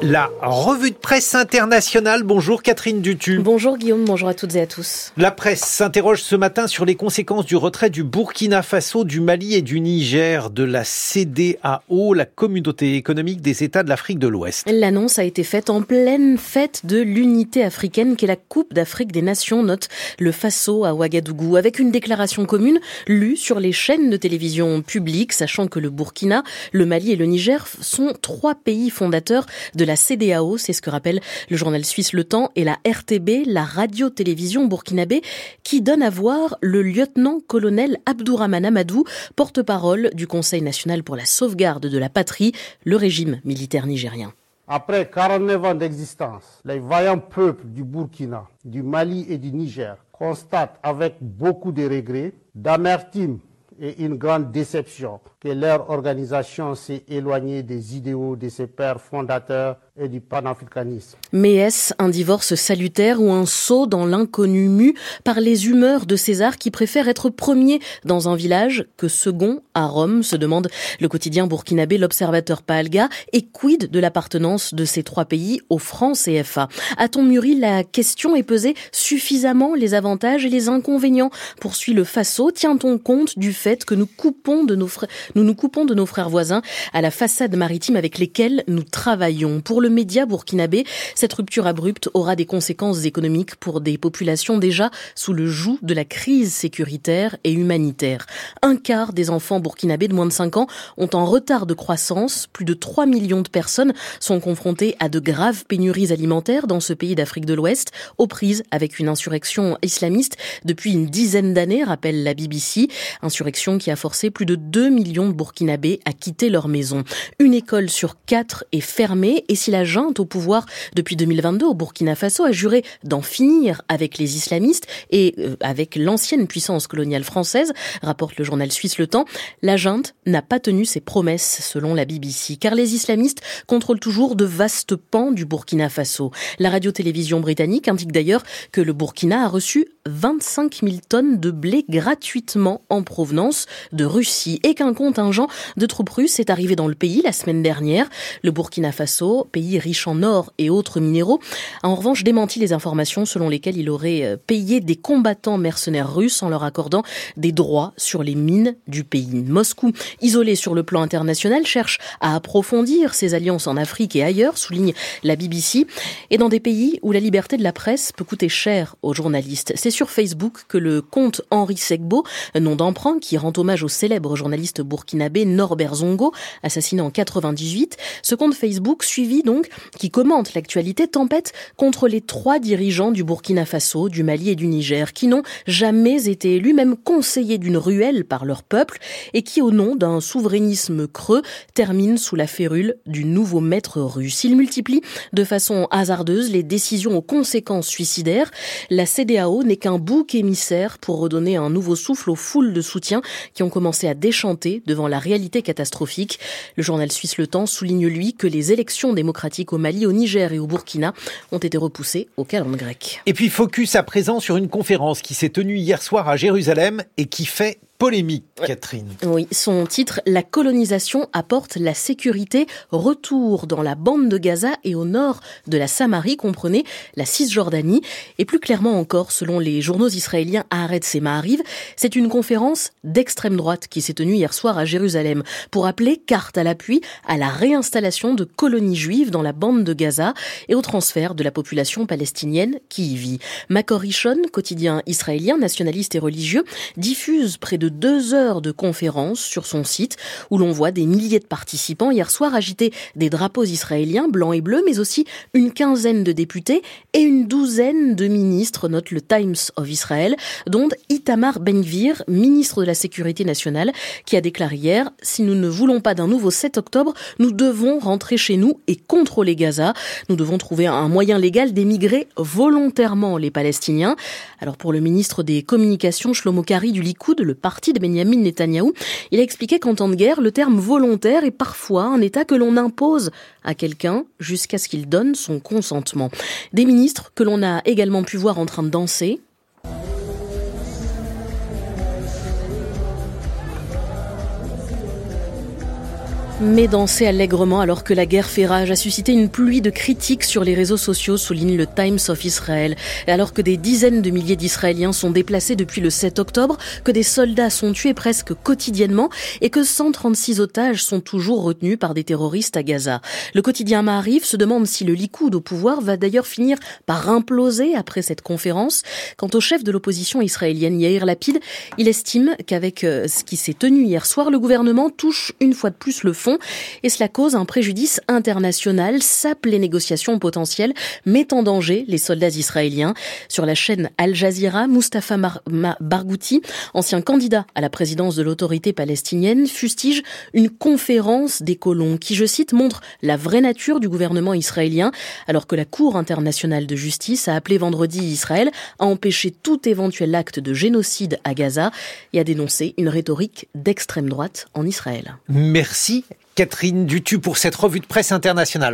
La revue de presse internationale. Bonjour Catherine Dutu. Bonjour Guillaume, bonjour à toutes et à tous. La presse s'interroge ce matin sur les conséquences du retrait du Burkina Faso, du Mali et du Niger de la CDAO, la communauté économique des États de l'Afrique de l'Ouest. L'annonce a été faite en pleine fête de l'unité africaine qu'est la Coupe d'Afrique des Nations, note le Faso à Ouagadougou, avec une déclaration commune lue sur les chaînes de télévision publiques, sachant que le Burkina, le Mali et le Niger sont trois pays fondateurs de la CDAO, c'est ce que rappelle le journal suisse Le Temps, et la RTB, la radio-télévision burkinabé, qui donne à voir le lieutenant-colonel Abdourahman Amadou, porte-parole du Conseil national pour la sauvegarde de la patrie, le régime militaire nigérien. Après 49 ans d'existence, les vaillants peuples du Burkina, du Mali et du Niger constatent avec beaucoup de regrets, d'amertume et une grande déception que leur organisation s'est éloignée des idéaux de ses pères fondateurs et du panafricanisme. Mais est-ce un divorce salutaire ou un saut dans l'inconnu mu par les humeurs de César qui préfère être premier dans un village que second à Rome, se demande le quotidien burkinabé L'Observateur Palga, et quid de l'appartenance de ces trois pays au franc CFA A-t-on mûri la question et pesé suffisamment les avantages et les inconvénients? Poursuit le Faso, tient-on compte du fait que nous coupons de nos nous nous coupons de nos frères voisins à la façade maritime avec lesquels nous travaillons Pour le média burkinabé, cette rupture abrupte aura des conséquences économiques pour des populations déjà sous le joug de la crise sécuritaire et humanitaire. Un quart des enfants burkinabés de moins de 5 ans ont un retard de croissance. Plus de 3 millions de personnes sont confrontées à de graves pénuries alimentaires dans ce pays d'Afrique de l'Ouest, aux prises avec une insurrection islamiste depuis une dizaine d'années, rappelle la BBC. Insurrection qui a forcé plus de 2 millions de burkinabés à quitter leur maison. Une école sur quatre est fermée et si la junte au pouvoir depuis 2022 au Burkina Faso a juré d'en finir avec les islamistes et euh, avec l'ancienne puissance coloniale française, rapporte le journal suisse Le Temps. La junte n'a pas tenu ses promesses selon la BBC car les islamistes contrôlent toujours de vastes pans du Burkina Faso. La radio-télévision britannique indique d'ailleurs que le Burkina a reçu 25 000 tonnes de blé gratuitement en provenance de Russie et qu'un contingent de troupes russes est arrivé dans le pays la semaine dernière. Le Burkina Faso, pays riche en or et autres minéraux, a en revanche démenti les informations selon lesquelles il aurait euh, payé des combattants mercenaires russes en leur accordant des droits sur les mines du pays. Moscou, isolé sur le plan international, cherche à approfondir ses alliances en Afrique et ailleurs, souligne la BBC, et dans des pays où la liberté de la presse peut coûter cher aux journalistes. C'est sur Facebook que le compte Henri Segbo, nom d'emprunt qui rend hommage au célèbre journaliste burkinabé Norbert Zongo, assassiné en 98, ce compte Facebook suivi donc qui commente l'actualité, tempête contre les trois dirigeants du Burkina Faso, du Mali et du Niger, qui n'ont jamais été élus, même conseillés d'une ruelle par leur peuple, et qui, au nom d'un souverainisme creux, terminent sous la férule du nouveau maître russe. Il multiplie de façon hasardeuse les décisions aux conséquences suicidaires. La CDAO n'est qu'un bouc émissaire pour redonner un nouveau souffle aux foules de soutien qui ont commencé à déchanter devant la réalité catastrophique. Le journal suisse Le Temps souligne, lui, que les élections démocratiques au Mali, au Niger et au Burkina ont été repoussées au calendrier grec. Et puis focus à présent sur une conférence qui s'est tenue hier soir à Jérusalem et qui fait polémique, Catherine. Oui, son titre, La colonisation apporte la sécurité, retour dans la bande de Gaza et au nord de la Samarie, comprenez la Cisjordanie. Et plus clairement encore, selon les journaux israéliens Haaretz et Maariv, c'est une conférence d'extrême droite qui s'est tenue hier soir à Jérusalem pour appeler carte à l'appui à la réinstallation de colonies juives dans la bande de Gaza et au transfert de la population palestinienne qui y vit. Quotidien israélien nationaliste et religieux, diffuse près de deux heures de conférence sur son site où l'on voit des milliers de participants hier soir agiter des drapeaux israéliens blancs et bleus, mais aussi une quinzaine de députés et une douzaine de ministres, note le Times of Israel, dont Itamar Ben-Gvir, ministre de la Sécurité nationale, qui a déclaré hier si nous ne voulons pas d'un nouveau 7 octobre, nous devons rentrer chez nous et contrôler Gaza. Nous devons trouver un moyen légal d'émigrer volontairement les Palestiniens. Alors pour le ministre des Communications, Shlomo Kari du Likoud, le parti de Benjamin il a expliqué qu'en temps de guerre, le terme volontaire est parfois un état que l'on impose à quelqu'un jusqu'à ce qu'il donne son consentement. Des ministres que l'on a également pu voir en train de danser, Mais danser allègrement alors que la guerre fait rage a suscité une pluie de critiques sur les réseaux sociaux, souligne le Times of Israel. Et alors que des dizaines de milliers d'Israéliens sont déplacés depuis le 7 octobre, que des soldats sont tués presque quotidiennement et que 136 otages sont toujours retenus par des terroristes à Gaza. Le quotidien Maariv se demande si le Likoud au pouvoir va d'ailleurs finir par imploser après cette conférence. Quant au chef de l'opposition israélienne Yair Lapid, il estime qu'avec euh, ce qui s'est tenu hier soir, le gouvernement touche une fois de plus le fond et cela cause un préjudice international, sape les négociations potentielles, met en danger les soldats israéliens. Sur la chaîne Al Jazeera, Mustafa Barghouti, ancien candidat à la présidence de l'autorité palestinienne, fustige une conférence des colons qui, je cite, montre la vraie nature du gouvernement israélien, alors que la Cour internationale de justice a appelé vendredi Israël à empêcher tout éventuel acte de génocide à Gaza et a dénoncé une rhétorique d'extrême droite en Israël. Merci Catherine Dutu pour cette revue de presse internationale.